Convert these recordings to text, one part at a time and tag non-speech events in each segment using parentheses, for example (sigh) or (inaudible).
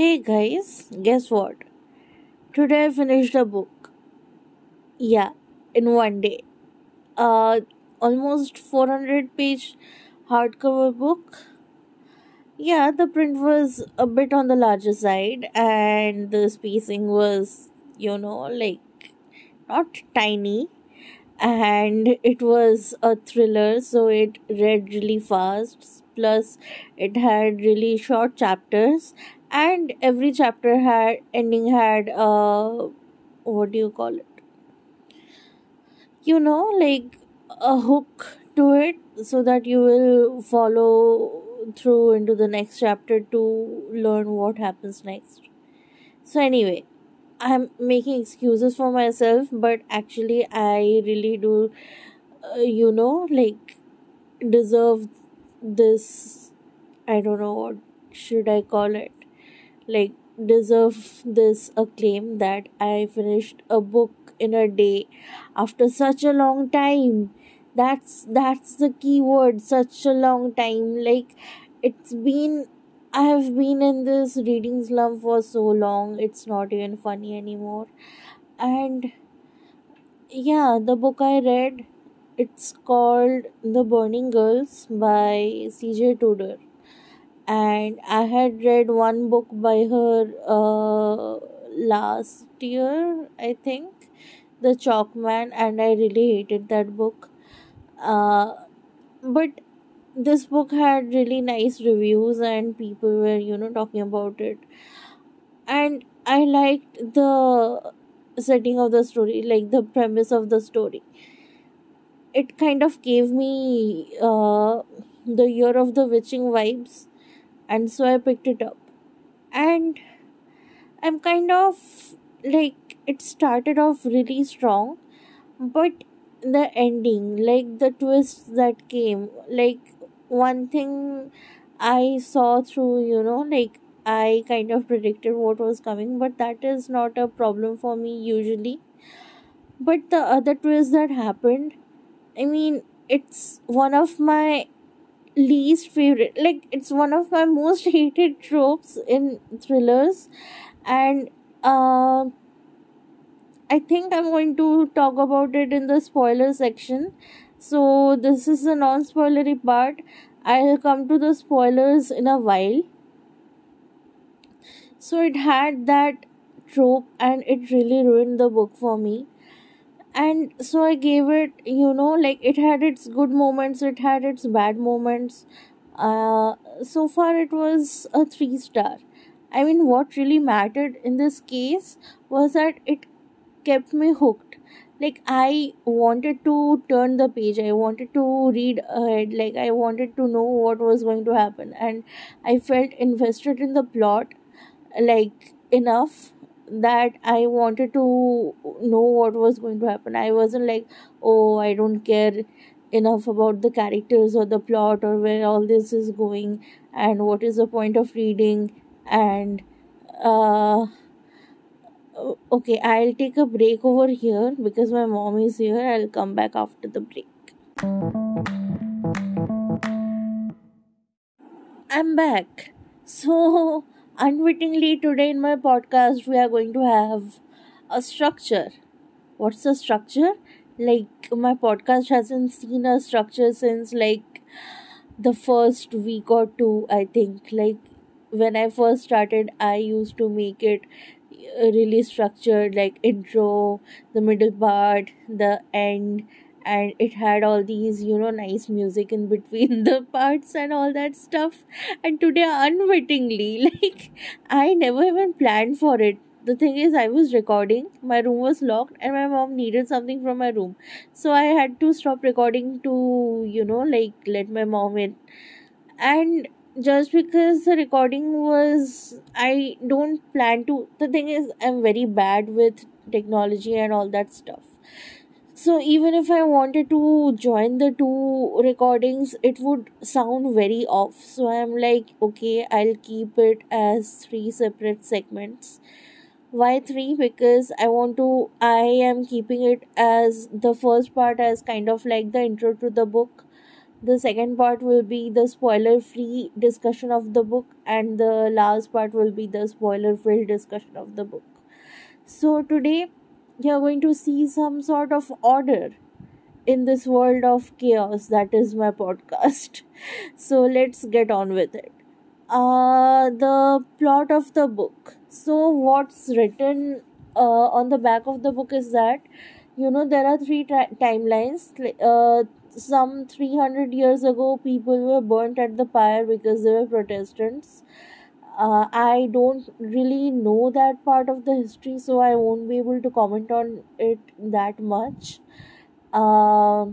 Hey guys, guess what? Today I finished a book. Yeah, in one day. Uh, almost 400 page hardcover book. Yeah, the print was a bit on the larger side, and the spacing was, you know, like not tiny, and it was a thriller, so it read really fast. Plus, it had really short chapters, and every chapter had ending had uh what do you call it? You know, like a hook to it, so that you will follow through into the next chapter to learn what happens next. So anyway, I'm making excuses for myself, but actually, I really do, uh, you know, like deserve this. I don't know what should I call it. Like deserve this acclaim that I finished a book in a day after such a long time. That's that's the key word. Such a long time. Like it's been I have been in this reading slump for so long, it's not even funny anymore. And yeah, the book I read, it's called The Burning Girls by CJ Tudor. And I had read one book by her uh, last year, I think, The Chalkman, and I really hated that book. Uh, but this book had really nice reviews and people were you know talking about it. And i liked the setting of the story like the premise of the story. It kind of gave me uh, the year of the witching vibes and so i picked it up and i'm kind of like it started off really strong but the ending like the twist that came like one thing I saw through, you know, like I kind of predicted what was coming, but that is not a problem for me usually. But the other twist that happened, I mean, it's one of my least favorite, like, it's one of my most (laughs) hated tropes in thrillers, and uh, I think I'm going to talk about it in the spoiler section so, this is the non spoilery part. I'll come to the spoilers in a while. So, it had that trope and it really ruined the book for me. And so, I gave it, you know, like it had its good moments, it had its bad moments. Uh, so far, it was a three star. I mean, what really mattered in this case was that it kept me hooked like i wanted to turn the page i wanted to read ahead like i wanted to know what was going to happen and i felt invested in the plot like enough that i wanted to know what was going to happen. I wasn't like oh i don't care enough about the characters or the plot or where all this is going and what is the point of reading and uh okay i'll take a break over here because my mom is here. I'll come back after the break. I'm back. So unwittingly today in my podcast we are going to have a structure. What's the structure? Like my podcast hasn't seen a structure since like the first week or two i think. Like when i first started i used to make it uh, really structured like intro the middle part the end and it had all these you know nice music in between (laughs) the parts and all that stuff. And today unwittingly (laughs) like i never even planned for it. The thing is i was recording my room was locked and my mom needed something from my room. So i had to stop recording to you know like let my mom in. And just because the recording was i don't plan to the thing is i'm very bad with technology and all that stuff so even if i wanted to join the two recordings it would sound very off. So i'm like okay i'll keep it as three separate segments. Why three? Because i want to i am keeping it as the first part as kind of like the intro to the book. The second part will be the spoiler free discussion of the book and the last part will be the spoiler filled discussion of the book. So today you're going to see some sort of order in this world of chaos that is my podcast. (laughs) So let's get on with it. Uh the plot of the book. So what's written uh, on the back of the book is that you know there are three timelines. Uh, some 300 years ago people were burnt at the pyre because they were protestants uh, i don't really know that part of the history so i won't be able to comment on it that much. Uh,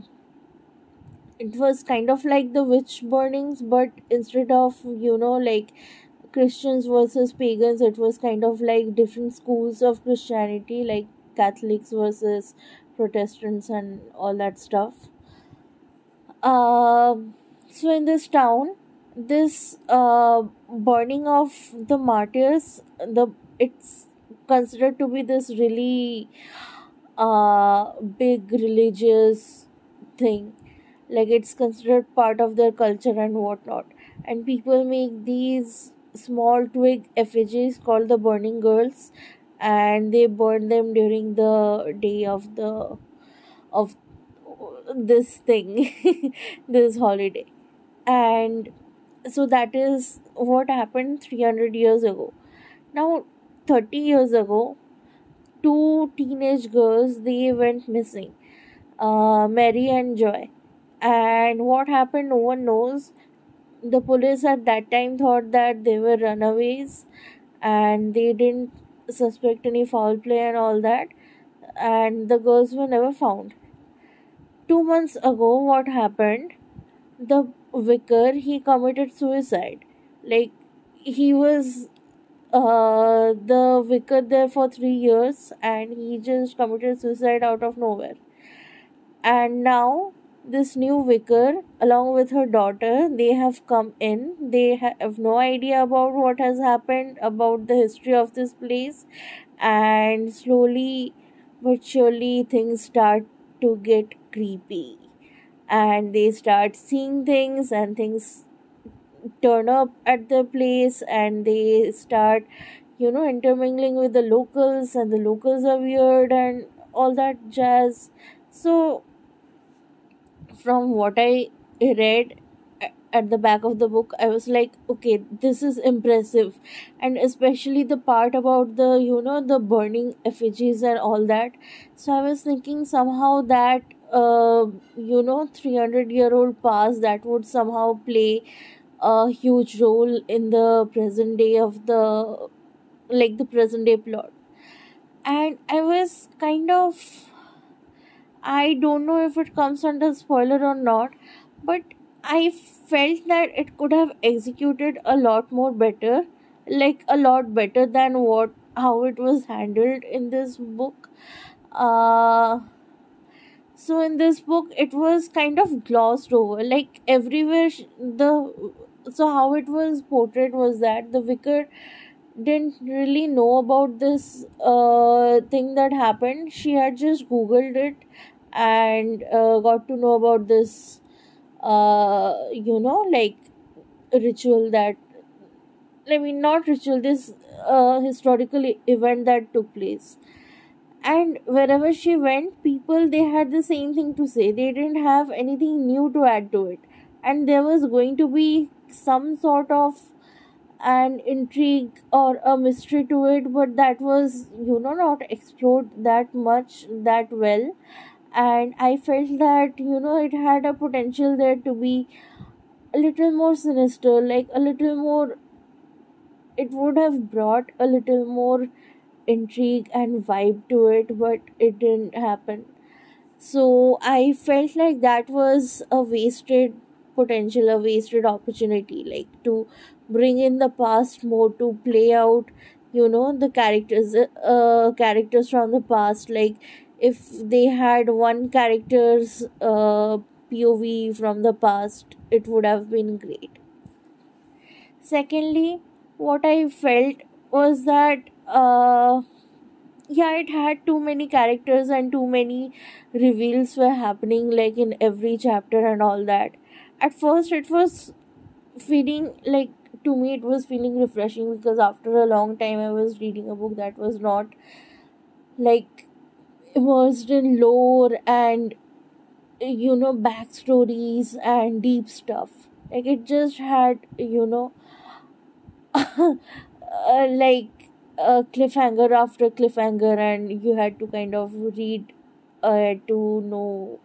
it was kind of like the witch burnings but instead of you know like christians versus pagans it was kind of like different schools of christianity like catholics versus protestants and all that stuff. Um, so in this town, this uh, burning of the martyrs, the it's considered to be this really uh, big religious thing. Like it's considered part of their culture and whatnot. And people make these small twig effigies called the burning girls, and they burn them during the day of the of this thing (laughs) this holiday and so that is what happened 300 years ago. Now 30 years ago two teenage girls they went missing uh, mary and joy. And what happened no one knows. The police at that time thought that they were runaways and they didn't suspect any foul play and all that and the girls were never found. Two months ago what happened? The vicar he committed suicide. Like he was uh, the vicar there for three years and he just committed suicide out of nowhere. And now this new vicar along with her daughter they have come in. They have no idea about what has happened about the history of this place. And slowly but surely things start to get creepy and they start seeing things and things turn up at the place and they start you know intermingling with the locals and the locals are weird and all that jazz. So from what i read at the back of the book i was like okay this is impressive. And especially the part about the you know the burning effigies and all that. So i was thinking somehow that uh, you know 300 year old past that would somehow play a huge role in the present day of the like the present day plot. And i was kind of i don't know if it comes under spoiler or not but i felt that it could have executed a lot more better like a lot better than what how it was handled in this book. Uh so in this book it was kind of glossed over. Like everywhere the so how it was portrayed was that the vicar didn't really know about this uh, thing that happened. She had just googled it and uh, got to know about this uh, you know like ritual that i mean not ritual this uh, historical event that took place and wherever she went people they had the same thing to say. They didn't have anything new to add to it. And there was going to be some sort of an intrigue or a mystery to it but that was you know not explored that much that well. And i felt that you know it had a potential there to be a little more sinister like a little more it would have brought a little more intrigue and vibe to it, but it didn't happen. So I felt like that was a wasted potential, a wasted opportunity, like to bring in the past more to play out, you know, the characters, uh, characters from the past. Like if they had one character's uh, POV from the past, it would have been great. Secondly, what I felt was that uh yeah it had too many characters and too many reveals were happening like in every chapter and all that. At first it was feeling like to me it was feeling refreshing because after a long time i was reading a book that was not like immersed in lore and you know backstories and deep stuff. Like it just had you know (laughs) uh, like a cliffhanger after cliffhanger and you had to kind of read uh, to know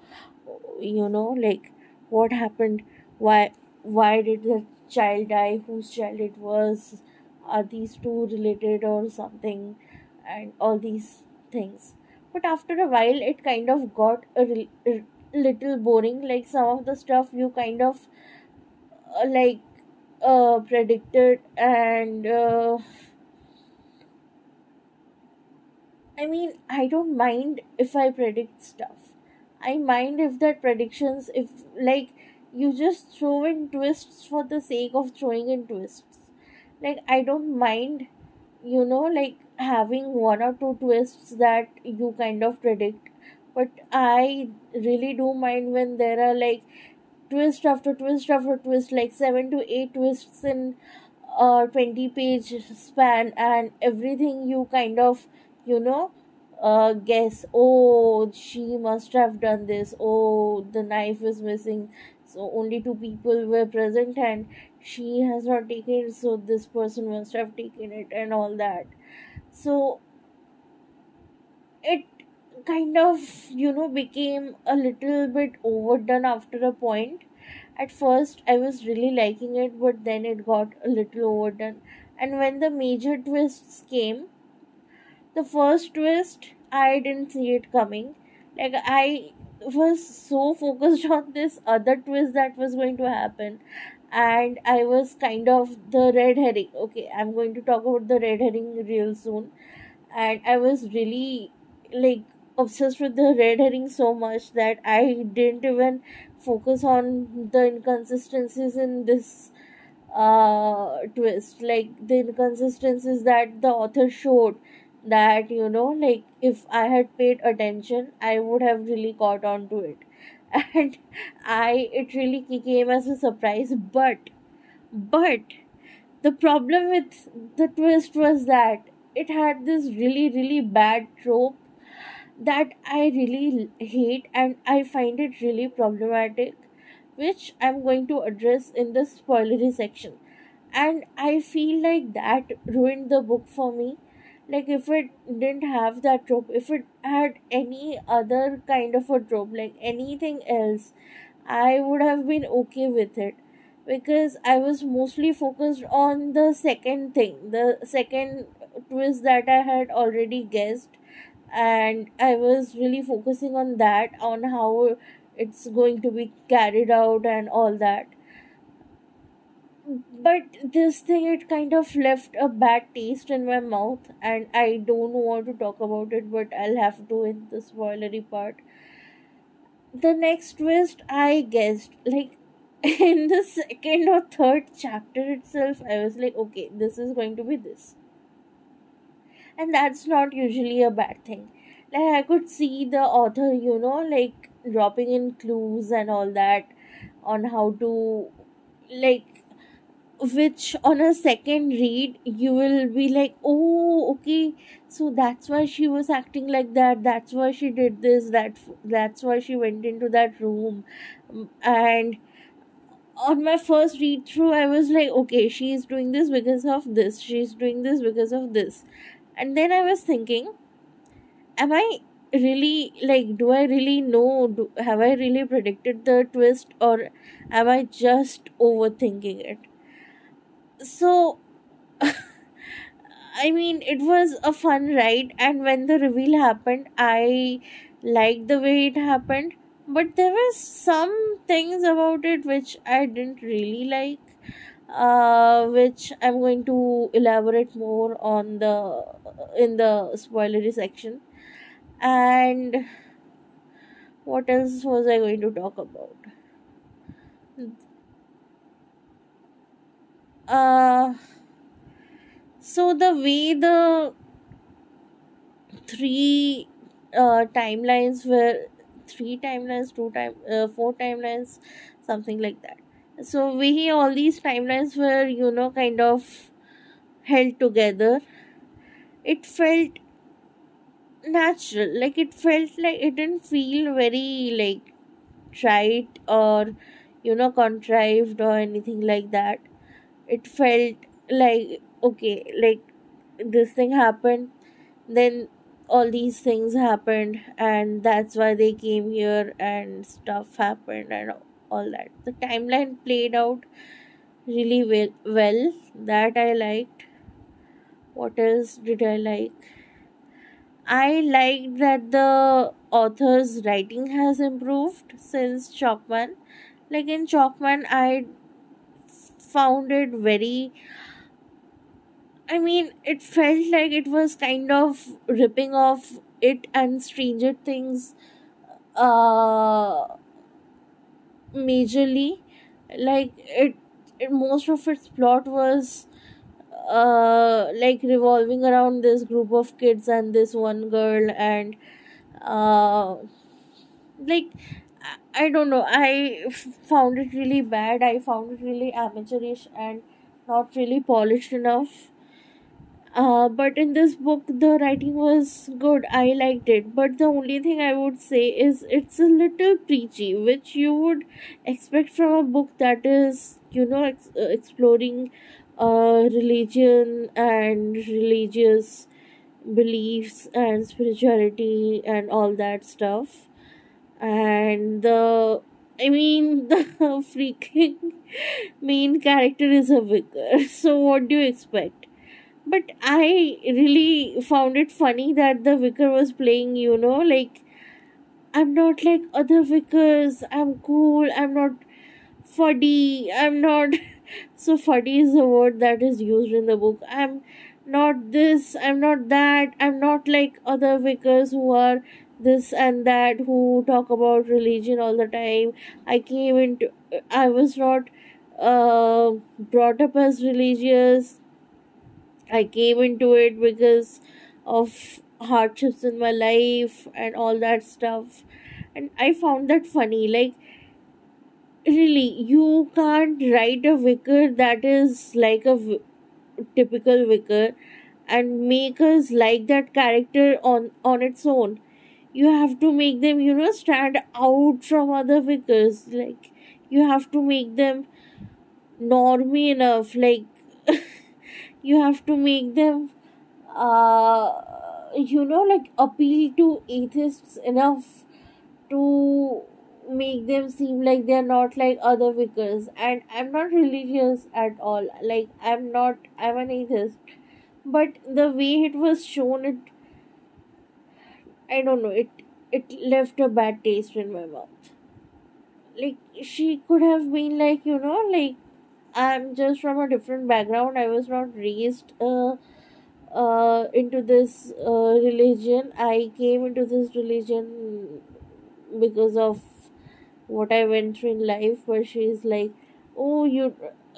you know like what happened why why did the child die whose child it was are these two related or something and all these things. But after a while it kind of got a, re- little boring like some of the stuff you kind of uh, like uh, predicted and uh, i mean i don't mind if i predict stuff. I mind if that predictions if like you just throw in twists for the sake of throwing in twists. Like i don't mind you know like having one or two twists that you kind of predict. But i really do mind when there are like twist after twist after twist like 7 to 8 twists in a 20 page span and everything you kind of you know uh, guess oh she must have done this. Oh the knife is missing. So only two people were present and she has not taken it. So this person must have taken it and all that. So it kind of you know became a little bit overdone after a point. At first i was really liking it but then it got a little overdone. And when the major twists came the first twist i didn't see it coming. Like i was so focused (laughs) on this other twist that was going to happen and i was kind of the red herring okay i'm going to talk about the red herring real soon. And i was really like obsessed with the red herring so much that I didn't even focus on the inconsistencies in this uh twist. Like the inconsistencies that the author showed that you know like if i had paid attention i would have really caught on to it (laughs) and i it really came as a surprise but but the problem with the twist was that it had this really really bad trope that I really hate and I find it really problematic, which I'm going to address in the spoilery section. And I feel like that ruined the book for me. Like, if it didn't have that trope, if it had any other kind of a trope, like anything else, I would have been okay with it because I was mostly focused on the second thing, the second twist that I had already guessed and I was really focusing on that, on how it's going to be carried out and all that. But this thing, it kind of left a bad taste in my mouth, and I don't want to talk about it, but I'll have to in the spoilery part. The next twist, I guessed, like (laughs) in the second or third chapter itself, I was like, okay, this is going to be this and that's not usually a bad thing like i could see the author you know like dropping in clues and all that on how to like which on a second read you will be like oh okay. So that's why she was acting like that. That's why she did this. That that's why she went into that room. And on my first read through i was like okay she is doing this because of this. She's doing this because of this. And then i was thinking am i really like do i really know? Do, have i really predicted the twist or am i just overthinking it so i mean it was a fun ride and when the reveal happened i liked the way it happened but there were some things about it which i didn't really like uh, which I'm going to elaborate more on the in the spoilery section. And what else was I going to talk about? Uh, so the way the three uh, timelines were three timelines, two time, uh, four timelines, something like that So we all these timelines were, you know, kind of held together. It felt natural. Like it felt like it didn't feel very like trite or you know contrived or anything like that. It felt like okay, like this thing happened, then all these things happened, and that's why they came here, and stuff happened, and all that. The timeline played out really well. Well, that I liked. What else did I like? I liked that the author's writing has improved since Chalkman. Like in Chalkman, I found it very. I mean, it felt like it was kind of ripping off it and Stranger Things uh, majorly. Like, it, it, most of its plot was uh, like revolving around this group of kids and this one girl and uh, like I don't know. I found it really bad. I found it really amateurish and not really polished enough. Uh, but in this book, the writing was good. I liked it. But the only thing I would say is it's a little preachy, which you would expect from a book that is, you know, ex- uh, exploring uh, religion and religious beliefs and spirituality and all that stuff and the I mean (laughs) the freaking main character is a vicar. (laughs) So what do you expect? But I really found it funny that the vicar was playing, you know, like I'm not like other vicars. I'm cool. I'm not fuddy. I'm not (laughs) so fuddy is the word that is used in the book. I'm not this, I'm not that, I'm not like other vicars who are this and that who talk about religion all the time. I came into I was not uh, brought up as religious. I came into it because of hardships in my life and all that stuff. And I found that funny. Like, really, you can't write a vicar that is like a v- typical vicar and make us like that character on on its own you have to make them you know stand out from other vicars like you have to make them normy enough. Like (laughs) you have to make them uh you know like appeal to atheists enough to make them seem like they're not like other vicars and i'm not religious at all. Like i'm not i'm an atheist. But the way it was shown it i don't know it it left a bad taste in my mouth. Like she could have been like you know like i'm just from a different background. I was not raised uh, uh into this uh, religion. I came into this religion because of what i went through in life but she's like oh you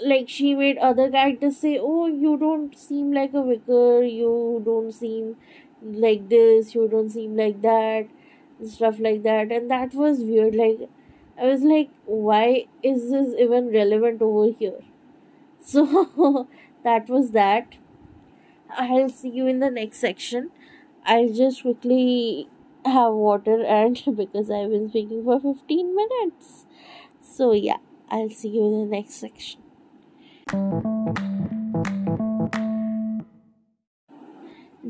like she made other characters say oh you don't seem like a vicar. You don't seem like this you don't seem like that stuff like that. And that was weird. Like i was like why is this even relevant over here? (laughs) So that was that. I'll see you in the next section. I'll just quickly have water (laughs) and because i've been speaking for 15 minutes. So yeah i'll see you in the next section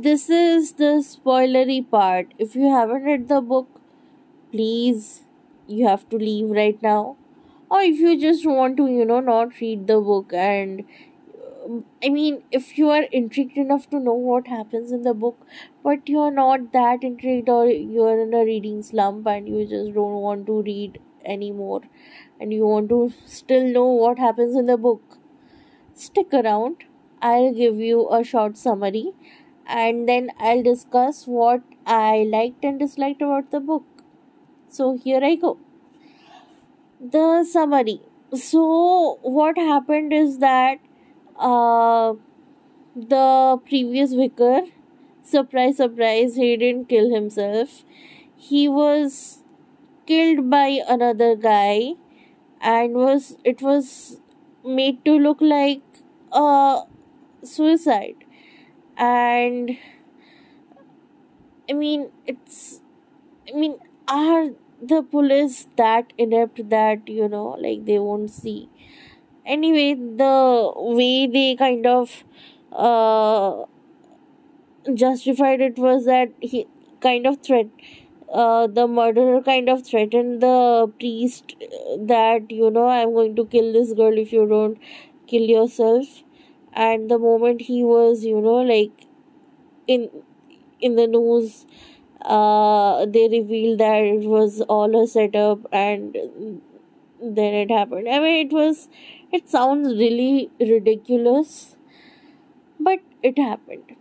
this is the spoilery part. If you haven't read the book, please, you have to leave right now. Or if you just want to, you know, not read the book and um, I mean, if you are intrigued enough to know what happens in the book, but you're not that intrigued, or you're in a reading slump and you just don't want to read anymore, and you want to still know what happens in the book, stick around. I'll give you a short summary and then I'll discuss what I liked and disliked about the book. So here I go. The summary. So what happened is that uh, the previous vicar, surprise, surprise, he didn't kill himself. He was killed by another guy and was it was made to look like a suicide and i mean it's i mean are the police that inept that you know like they won't see? Anyway the way they kind of uh justified it was that he kind of threat uh, the murderer kind of threatened the priest uh, that you know i'm going to kill this girl if you don't kill yourself and the moment he was you know like in in the news uh they revealed that it was all a setup and then it happened. I mean it was it sounds really ridiculous but it happened.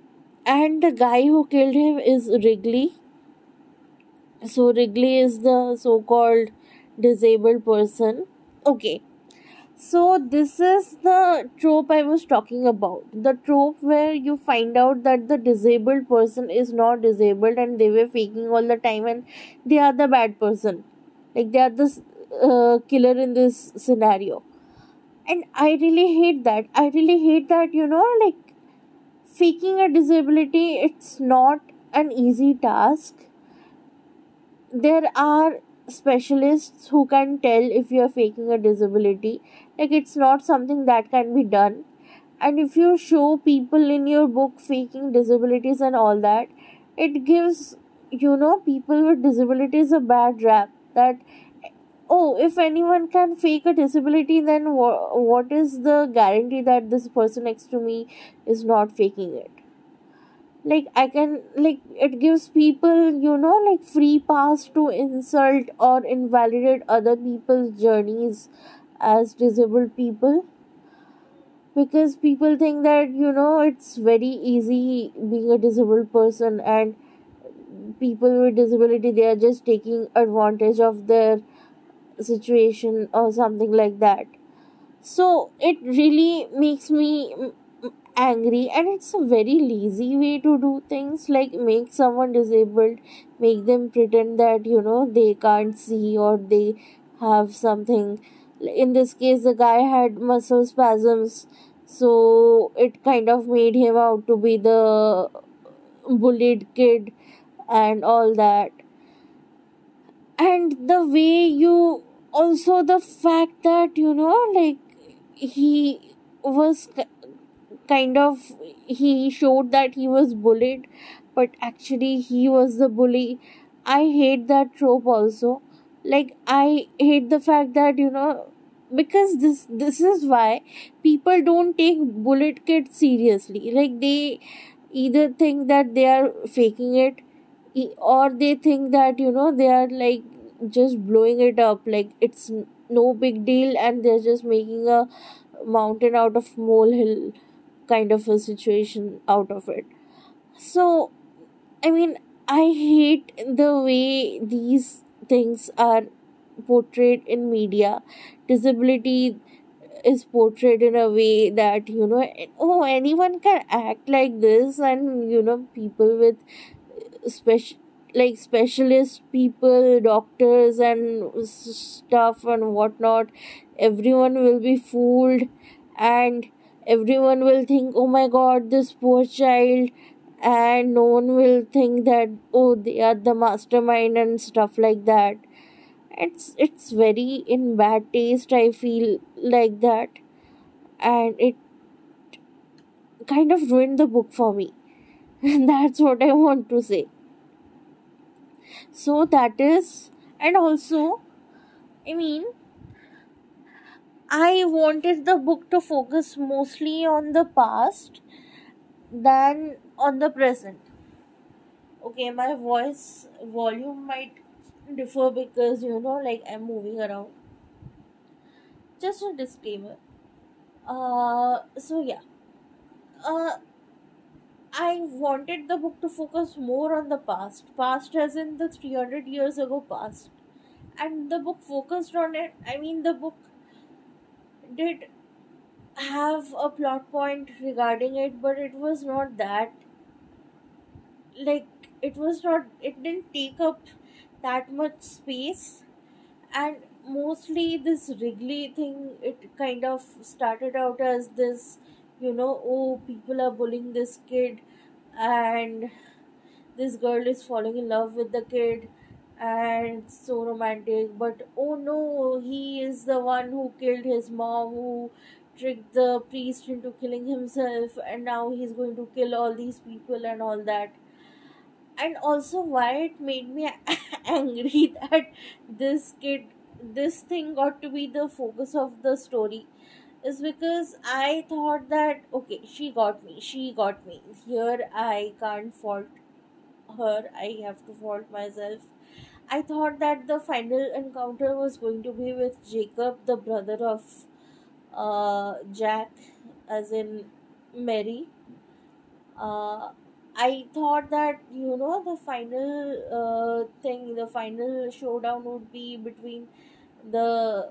And the guy who killed him is wrigley. So wrigley is the so-called disabled person. Okay so this is the trope I was talking about. The trope where you find out that the disabled person is not disabled and they were faking all the time and they are the bad person. Like they are the uh, killer in this scenario. And I really hate that. I really hate that, you know, like faking a disability, it's not an easy task. There are specialists who can tell if you're faking a disability like it's not something that can be done. And if you show people in your book faking disabilities and all that it gives you know people with disabilities a bad rap that oh if anyone can fake a disability then wh- what is the guarantee that this person next to me is not faking it? Like i can like it gives people you know like free pass to insult or invalidate other people's journeys as disabled people? Because people think that you know it's very easy being a disabled person and people with disability they are just taking advantage of their situation or something like that. So it really makes me angry and it's a very lazy way to do things like make someone disabled make them pretend that you know they can't see or they have something in this case the guy had muscle spasms so it kind of made him out to be the bullied kid and all that. And the way you also the fact that you know like he was kind of he showed that he was bullied but actually he was the bully. I hate that trope also. Like i hate the fact that you know because this this is why people don't take bullet kid seriously. Like they either think that they are faking it or they think that you know they are like just blowing it up. Like it's no big deal and they're just making a mountain out of molehill kind of a situation out of it. So i mean i hate the way these things are portrayed in media disability is portrayed in a way that you know oh anyone can act like this and you know people with special like specialist people doctors and stuff and whatnot everyone will be fooled and everyone will think oh my god this poor child and no one will think that oh they are the mastermind and stuff like that it's it's very in bad taste i feel like that. And it kind of ruined the book for me. And (laughs) that's what i want to say. So that is and also i mean I wanted the book to focus mostly on the past than on the present. Okay, my voice volume might differ because you know, like I'm moving around. Just a disclaimer. Uh, so yeah. Uh, I wanted the book to focus more on the past, past as in the 300 years ago past. And the book focused on it. I mean, the book did have a plot point regarding it, but it was not that. Like, it was not, it didn't take up that much space. And mostly this Wrigley thing, it kind of started out as this, you know, oh, people are bullying this kid, and this girl is falling in love with the kid, and so romantic. But oh no, he is the one who killed his mom, who tricked the priest into killing himself, and now he's going to kill all these people and all that and also why it made me (laughs) angry (laughs) that this kid this thing got to be the focus of the story is because i thought that okay she got me she got me. Here i can't fault her i have to fault myself. I thought that the final encounter was going to be with jacob the brother of uh, jack as in mary. Uh, I thought that you know the final uh, thing, the final showdown would be between the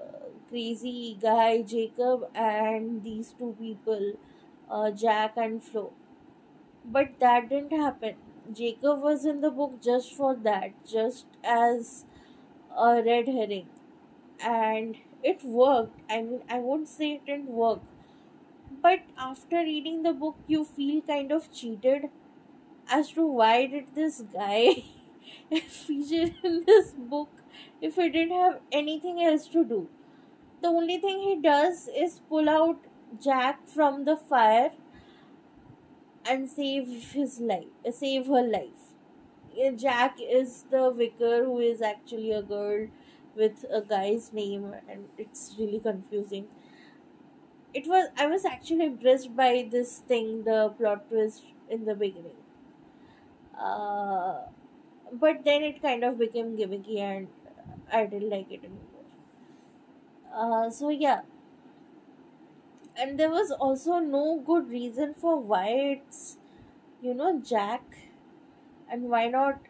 crazy guy Jacob and these two people, uh, Jack and Flo. But that didn't happen. Jacob was in the book just for that, just as a red herring, and it worked. I mean, I won't say it didn't work, but after reading the book, you feel kind of cheated as to why did this guy (laughs) feature in this book if he didn't have anything else to do. The only thing he does is pull out Jack from the fire and save his life, save her life. Jack is the vicar who is actually a girl with a guy's name, and it's really confusing. It was I was actually impressed by this thing, the plot twist in the beginning uh, but then it kind of became gimmicky and I didn't like it anymore. Uh, so yeah, and there was also no good reason for why it's you know Jack, and why not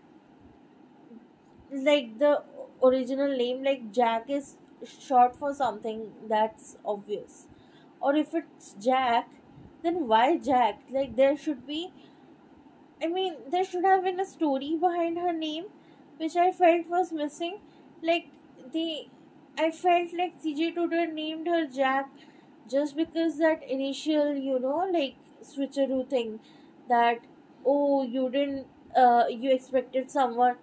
like the original name like Jack is short for something that's obvious, or if it's Jack, then why Jack? Like there should be I mean, there should have been a story behind her name, which I felt was missing. Like they, I felt like CJ Tudor named her Jack just because that initial, you know, like switcheroo thing, that oh you didn't, uh, you expected someone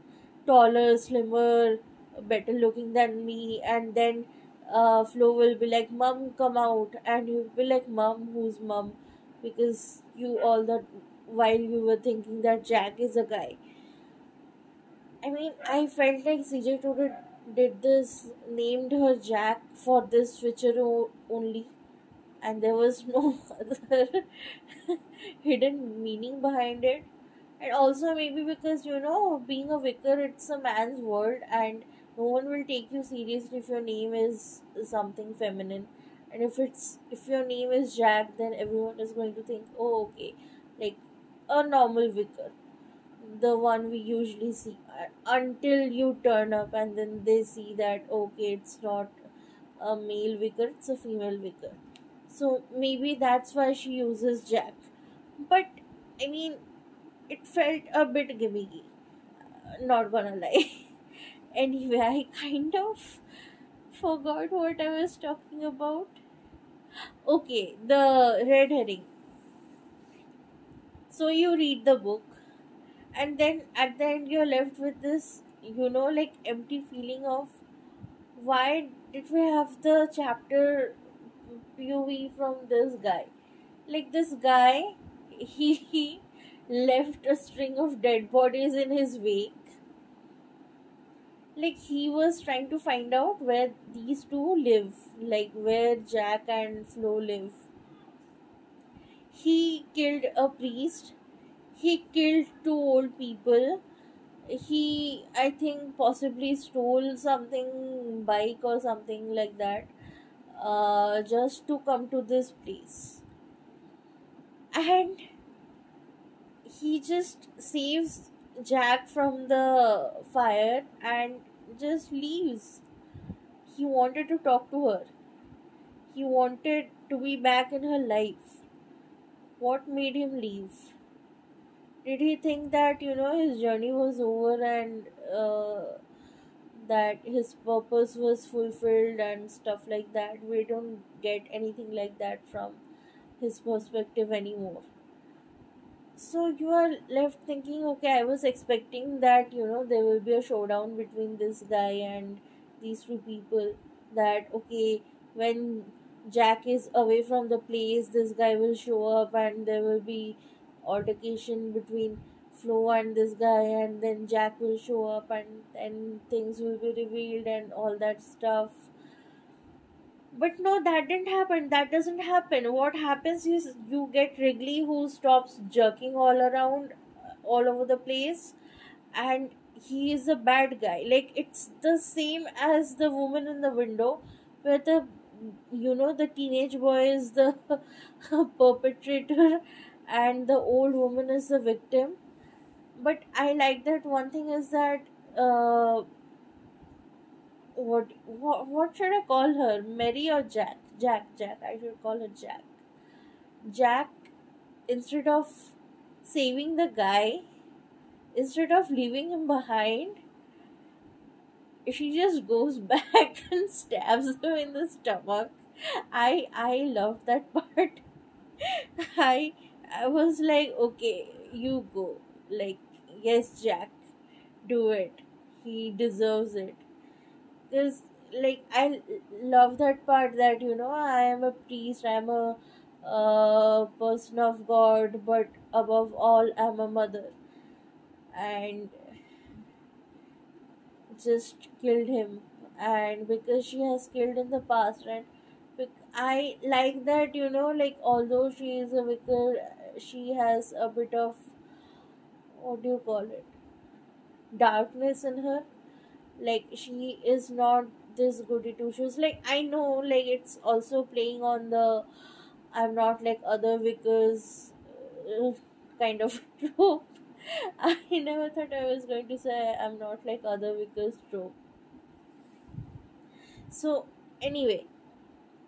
taller, slimmer, better looking than me, and then uh, Flo will be like, "Mom, come out," and you'll be like, "Mom, who's mom?" Because you all that while you were thinking that Jack is a guy. I mean, I felt like CJ Tudor did this, named her Jack for this switcheroo only, and there was (laughs) no other hidden meaning behind it. And also, maybe because you know, being a vicar, it's a man's world, and no one will take you seriously if your name is something feminine. And if it's if your name is Jack, then everyone is going to think, oh, okay, like a normal vicar the one we usually see uh, until you turn up and then they see that okay it's not a male vicar it's a female vicar. So maybe that's why she uses jack. But i mean it felt a bit gimmicky. Uh, not gonna lie. (laughs) Anyway i kind of forgot what i was talking about. Okay the red herring so you read the book and then at the end you're left with this you know like empty feeling of why did we have the chapter pov from this guy? Like this guy he, (laughs) he left a string of dead bodies in his wake. Like he was trying to find out where these two live like where jack and flo live he killed a priest. He killed two old people. He i think possibly stole something bike or something like that uh, just to come to this place. And he just saves jack from the fire and just leaves. He wanted to talk to her. He wanted to be back in her life what made him leave? Did he think that, you know, his journey was over and uh, that his purpose was fulfilled and stuff like that we don't get anything like that from his perspective anymore so you are left thinking okay i was expecting that you know there will be a showdown between this guy and these two people that okay when jack is away from the place this guy will show up and there will be altercation between Flo and this guy, and then Jack will show up, and then things will be revealed and all that stuff. But no, that didn't happen. That doesn't happen. What happens is you get Wrigley who stops jerking all around, uh, all over the place, and he is a bad guy. Like it's the same as the woman in the window, where the you know the teenage boy is the (laughs) perpetrator and the old woman is the victim. But i like that one thing is that uh what what, what should i call her? Mary or jack? Jack jack. I should call her jack. Jack instead of saving the guy instead of leaving him behind she just goes (laughs) back and stabs him in the stomach i i love that part. (laughs) I i was like okay you go. Like yes jack do it. He deserves it. Because like i love that part that you know i am a priest i'm a uh, person of god but above all i'm a mother. And just killed him. And because she has killed in the past and i like that you know like although she is a vicar she has a bit of what do you call it darkness in her. Like she is not this goody two shoes. Like i know like it's also playing on the i'm not like other vicars uh, kind of (laughs) trope (laughs) i never thought i was going to say i'm not like other vicars trope so anyway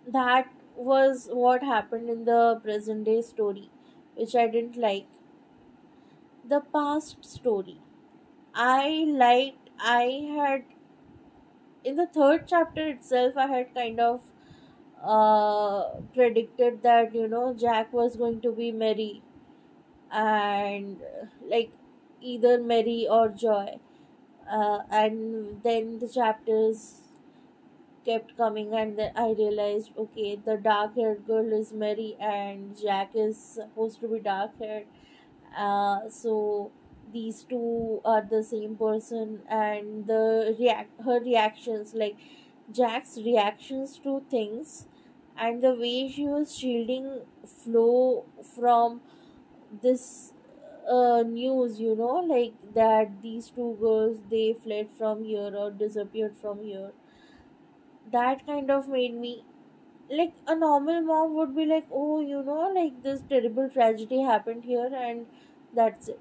that was what happened in the present day story which i didn't like. The past story. I liked i had in the third chapter itself i had kind of uh predicted that you know jack was going to be mary and uh, like either mary or joy. Uh, and then the chapters kept coming and then i realized okay the dark haired girl is mary and jack is supposed to be dark haired uh, so these two are the same person and the react her reactions like jack's reactions to things and the way she was shielding Flo from this uh, news you know like that these two girls they fled from here or disappeared from here. That kind of made me like a normal mom would be like oh you know like this terrible tragedy happened here and that's it.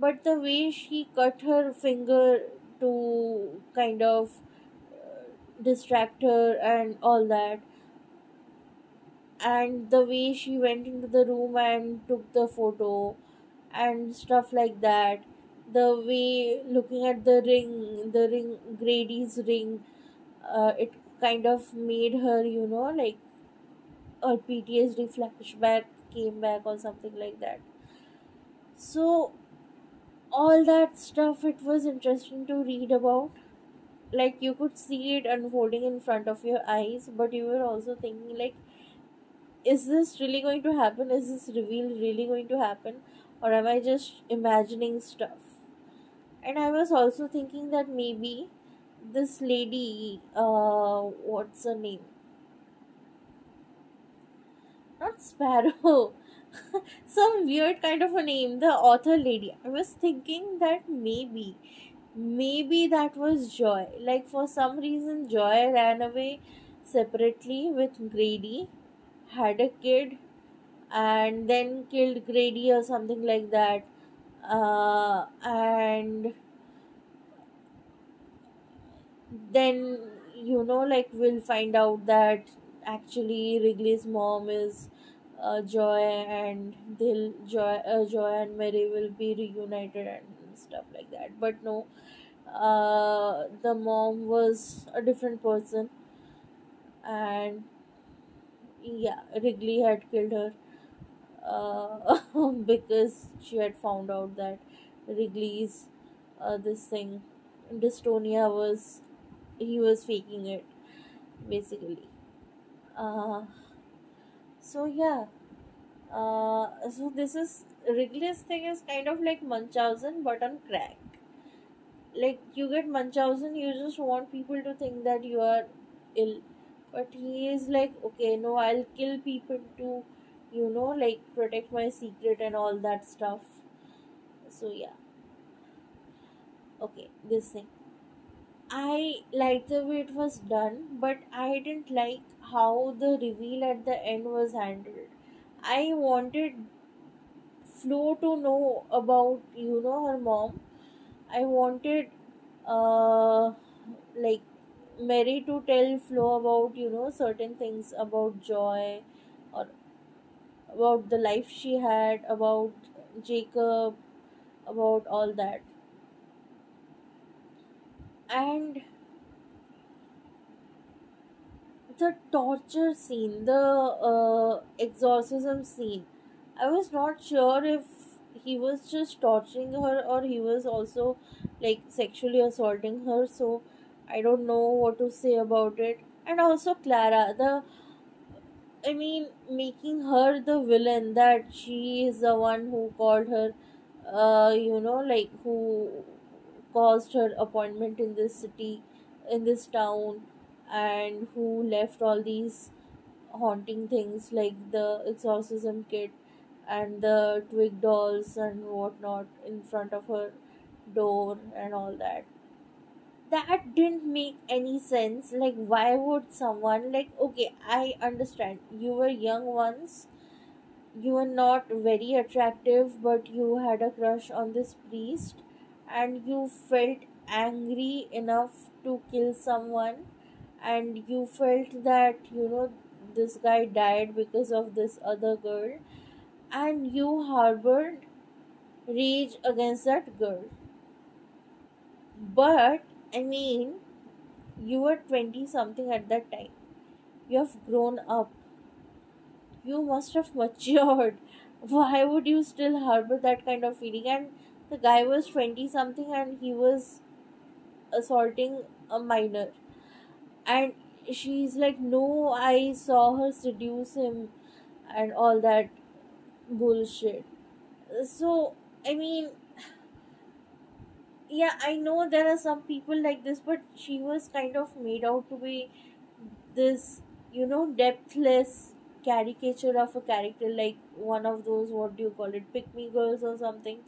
But the way she cut her finger to kind of uh, distract her and all that and the way she went into the room and took the photo and stuff like that. The way looking at the ring the ring grady's ring uh, it kind of made her you know like her ptsd flashback came back or something like that. So all that stuff it was interesting to read about. Like you could see it unfolding in front of your eyes but you were also thinking like is this really going to happen? Is this reveal really going to happen? Or am i just imagining stuff? And i was also thinking that maybe this lady uh what's her name? Not sparrow. (laughs) Some weird kind of a name the author lady. I was thinking that maybe maybe that was joy. Like for some reason joy ran away separately with grady had a kid and then killed grady or something like that. Uh, and then you know like we'll find out that actually wrigley's mom is uh, joy and they'll joy uh, joy and mary will be reunited and stuff like that. But no uh, the mom was a different person and yeah wrigley had killed her uh, (laughs) because she had found out that wrigley's uh, this thing dystonia was he was faking it basically. Uh, so yeah uh, so this is wrigley's thing is kind of like munchausen but on crack. Like you get munchausen you just want people to think that you are ill but he is like okay no i'll kill people to you know like protect my secret and all that stuff. So yeah. Okay this thing. I liked the way it was done but i didn't like how the reveal at the end was handled. I wanted flo to know about you know her mom. I wanted uh like Mary to tell Flo about you know certain things about Joy or about the life she had about Jacob about all that. And the torture scene the uh, exorcism scene I was not sure if he was just torturing her or he was also like sexually assaulting her. So i don't know what to say about it. And also clara the i mean making her the villain that she is the one who called her uh you know like who caused her appointment in this city in this town and who left all these haunting things like the exorcism kit and the twig dolls and whatnot in front of her door and all that that didn't make any sense. Like why would someone like okay i understand. You were young once. You were not very attractive but you had a crush on this priest and you felt angry enough to kill someone and you felt that you know this guy died because of this other girl and you harbored rage against that girl. But i mean you were 20 something at that time. You have grown up. You must have (laughs) matured. Why would you still harbor that kind of feeling? And the guy was 20 something and he was assaulting a minor. And she's like no i saw her seduce him and all that bullshit. So i mean yeah i know there are some people like this but she was kind of made out to be this you know depthless caricature of a character like one of those what do you call it pick me girls or something.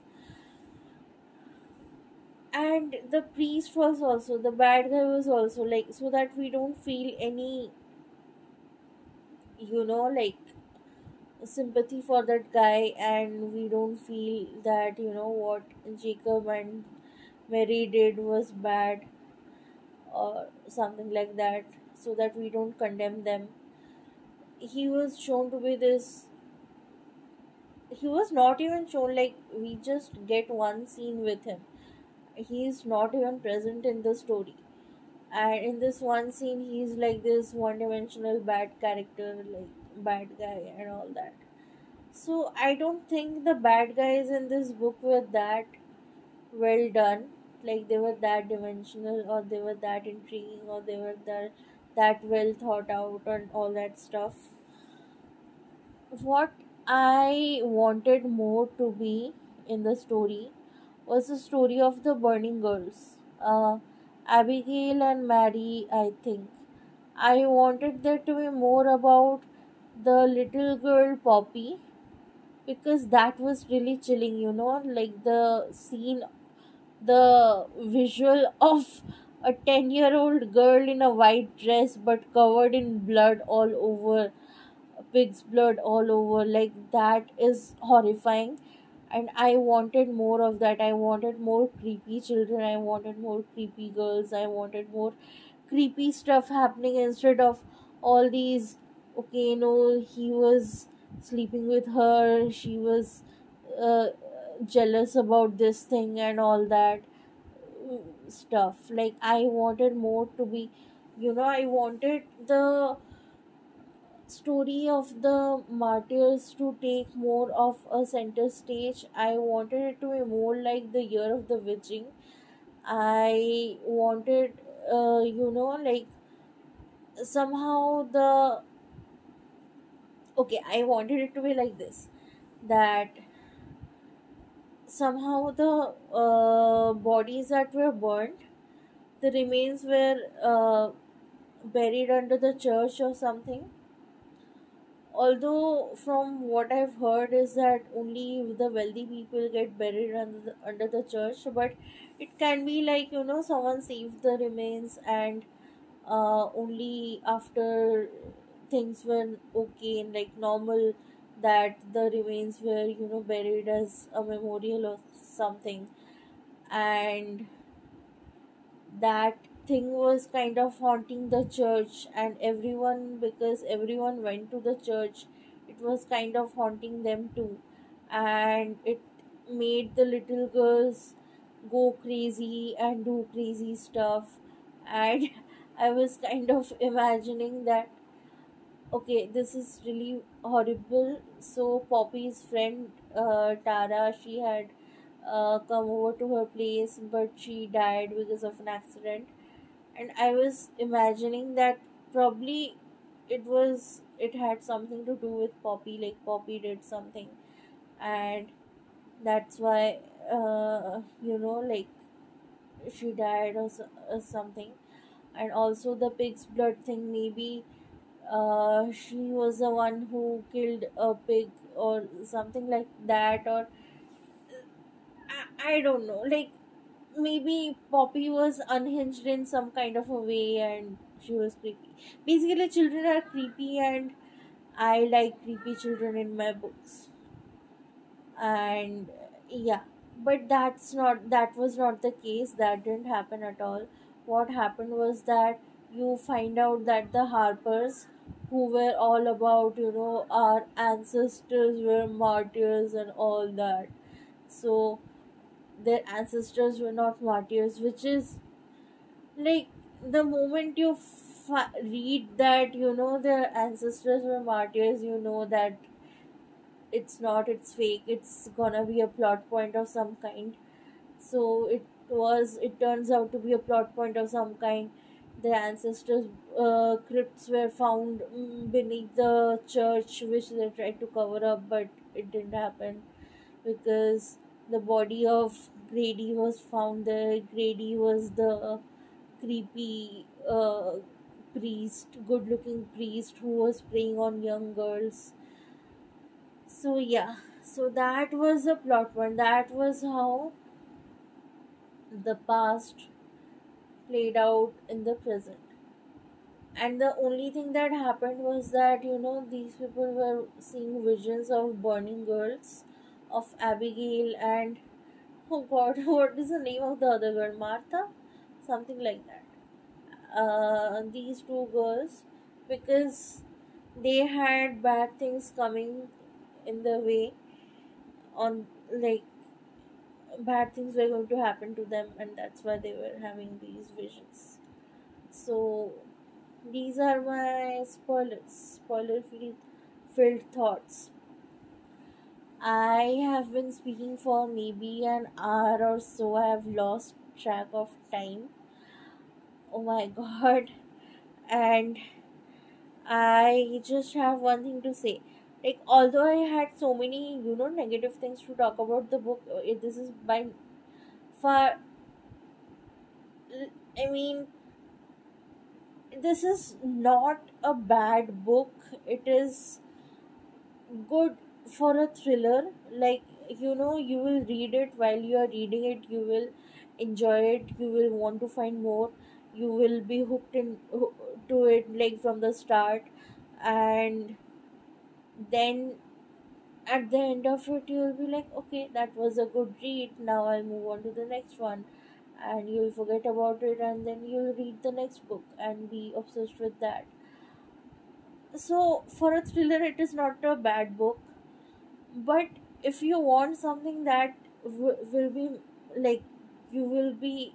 And the priest was also the bad guy was also like so that we don't feel any you know like sympathy for that guy and we don't feel that you know what jacob and mary did was bad or something like that so that we don't condemn them. He was shown to be this he was not even shown like we just get one scene with him. He is not even present in the story. And in this one scene he's like this one dimensional bad character like bad guy and all that. So i don't think the bad guys in this book were that well done like they were that dimensional or they were that intriguing or they were that that well thought out and all that stuff. What i wanted more to be in the story was the story of the burning girls. Uh, abigail and mary i think. I wanted there to be more about the little girl poppy because that was really chilling you know like the scene the visual of a 10 year old girl in a white dress but covered in blood all over pig's blood all over. Like that is horrifying. And i wanted more of that. I wanted more creepy children. I wanted more creepy girls. I wanted more creepy stuff happening instead of all these okay no he was sleeping with her. She was uh, jealous about this thing and all that stuff. Like i wanted more to be you know i wanted the story of the martyrs to take more of a center stage. I wanted it to be more like the year of the witching. I wanted uh, you know like somehow the okay i wanted it to be like this that somehow the uh, bodies that were burnt the remains were uh, buried under the church or something. Although from what i've heard is that only the wealthy people get buried under the, under the church but it can be like you know someone saved the remains and uh, only after things were okay and like normal that the remains were you know buried as a memorial or something. And that thing was kind of haunting the church and everyone because everyone went to the church it was kind of haunting them too. And it made the little girls go crazy and do crazy stuff. And (laughs) i was kind of imagining that okay this is really horrible. So poppy's friend uh, tara she had uh, come over to her place but she died because of an accident. And i was imagining that probably it was it had something to do with poppy like poppy did something. And that's why uh, you know like she died or, or something. And also the pig's blood thing maybe uh, she was the one who killed a pig or something like that or I, I don't know. Like maybe poppy was unhinged in some kind of a way and she was creepy. Basically children are creepy and i like creepy children in my books. And yeah. But that's not that was not the case. That didn't happen at all. What happened was that you find out that the harpers who were all about you know our ancestors were martyrs and all that. So their ancestors were not martyrs which is like the moment you read that you know their ancestors were martyrs you know that it's not it's fake it's gonna be a plot point of some kind. So it was it turns out to be a plot point of some kind the ancestors uh, crypts were found mm, beneath the church which they tried to cover up but it didn't happen because the body of grady was found there. Grady was the creepy uh, priest good looking priest who was preying on young girls. So yeah. So that was the plot one. that was how the past played out in the present. And the only thing that happened was that you know these people were seeing visions of burning girls of abigail and oh god (laughs) what is the name of the other girl? Martha? Something like that. Uh, these two girls because they had bad things coming in the way on like bad things were going to happen to them and that's why they were having these visions. So these are my spoilers spoiler filled thoughts. I have been speaking for maybe an hour or so. I have lost track of time. Oh my (laughs) god. And i just have one thing to say like although i had so many you know negative things to talk about the book uh, this is by far i mean this is not a bad book. It is good for a thriller. Like you know you will read it while you are reading it. You will enjoy it. You will want to find more. You will be hooked in to it like from the start. And then at the end of it you'll be like okay that was a good read. Now i'll move on to the next one. And you'll forget about it and then you'll read the next book and be obsessed with that. So for a thriller it is not a bad book. But if you want something that w- will be like you will be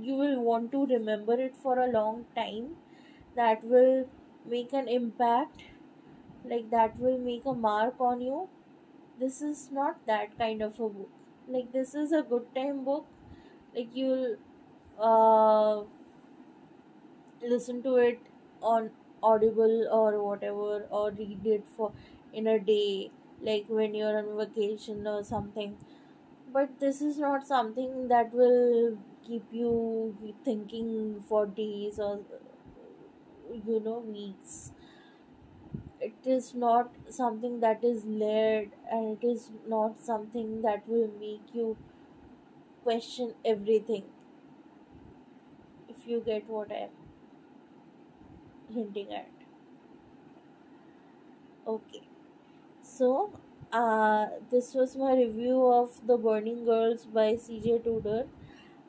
you will want to remember it for a long time that will make an impact like that will make a mark on you. This is not that kind of a book. Like this is a good time book. Like you'll uh, listen to it on audible or whatever or read it for in a day like when you're on vacation or something. But this is not something that will keep you thinking for days or you know weeks it is not something that is layered and it is not something that will make you question everything if you get what i'm hinting at. Okay. So uh, this was my review of the burning girls by cj tudor.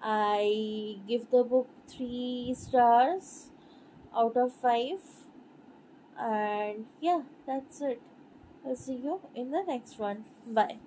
I give the book three stars out of five and yeah that's it. I'll see you in the next one. Bye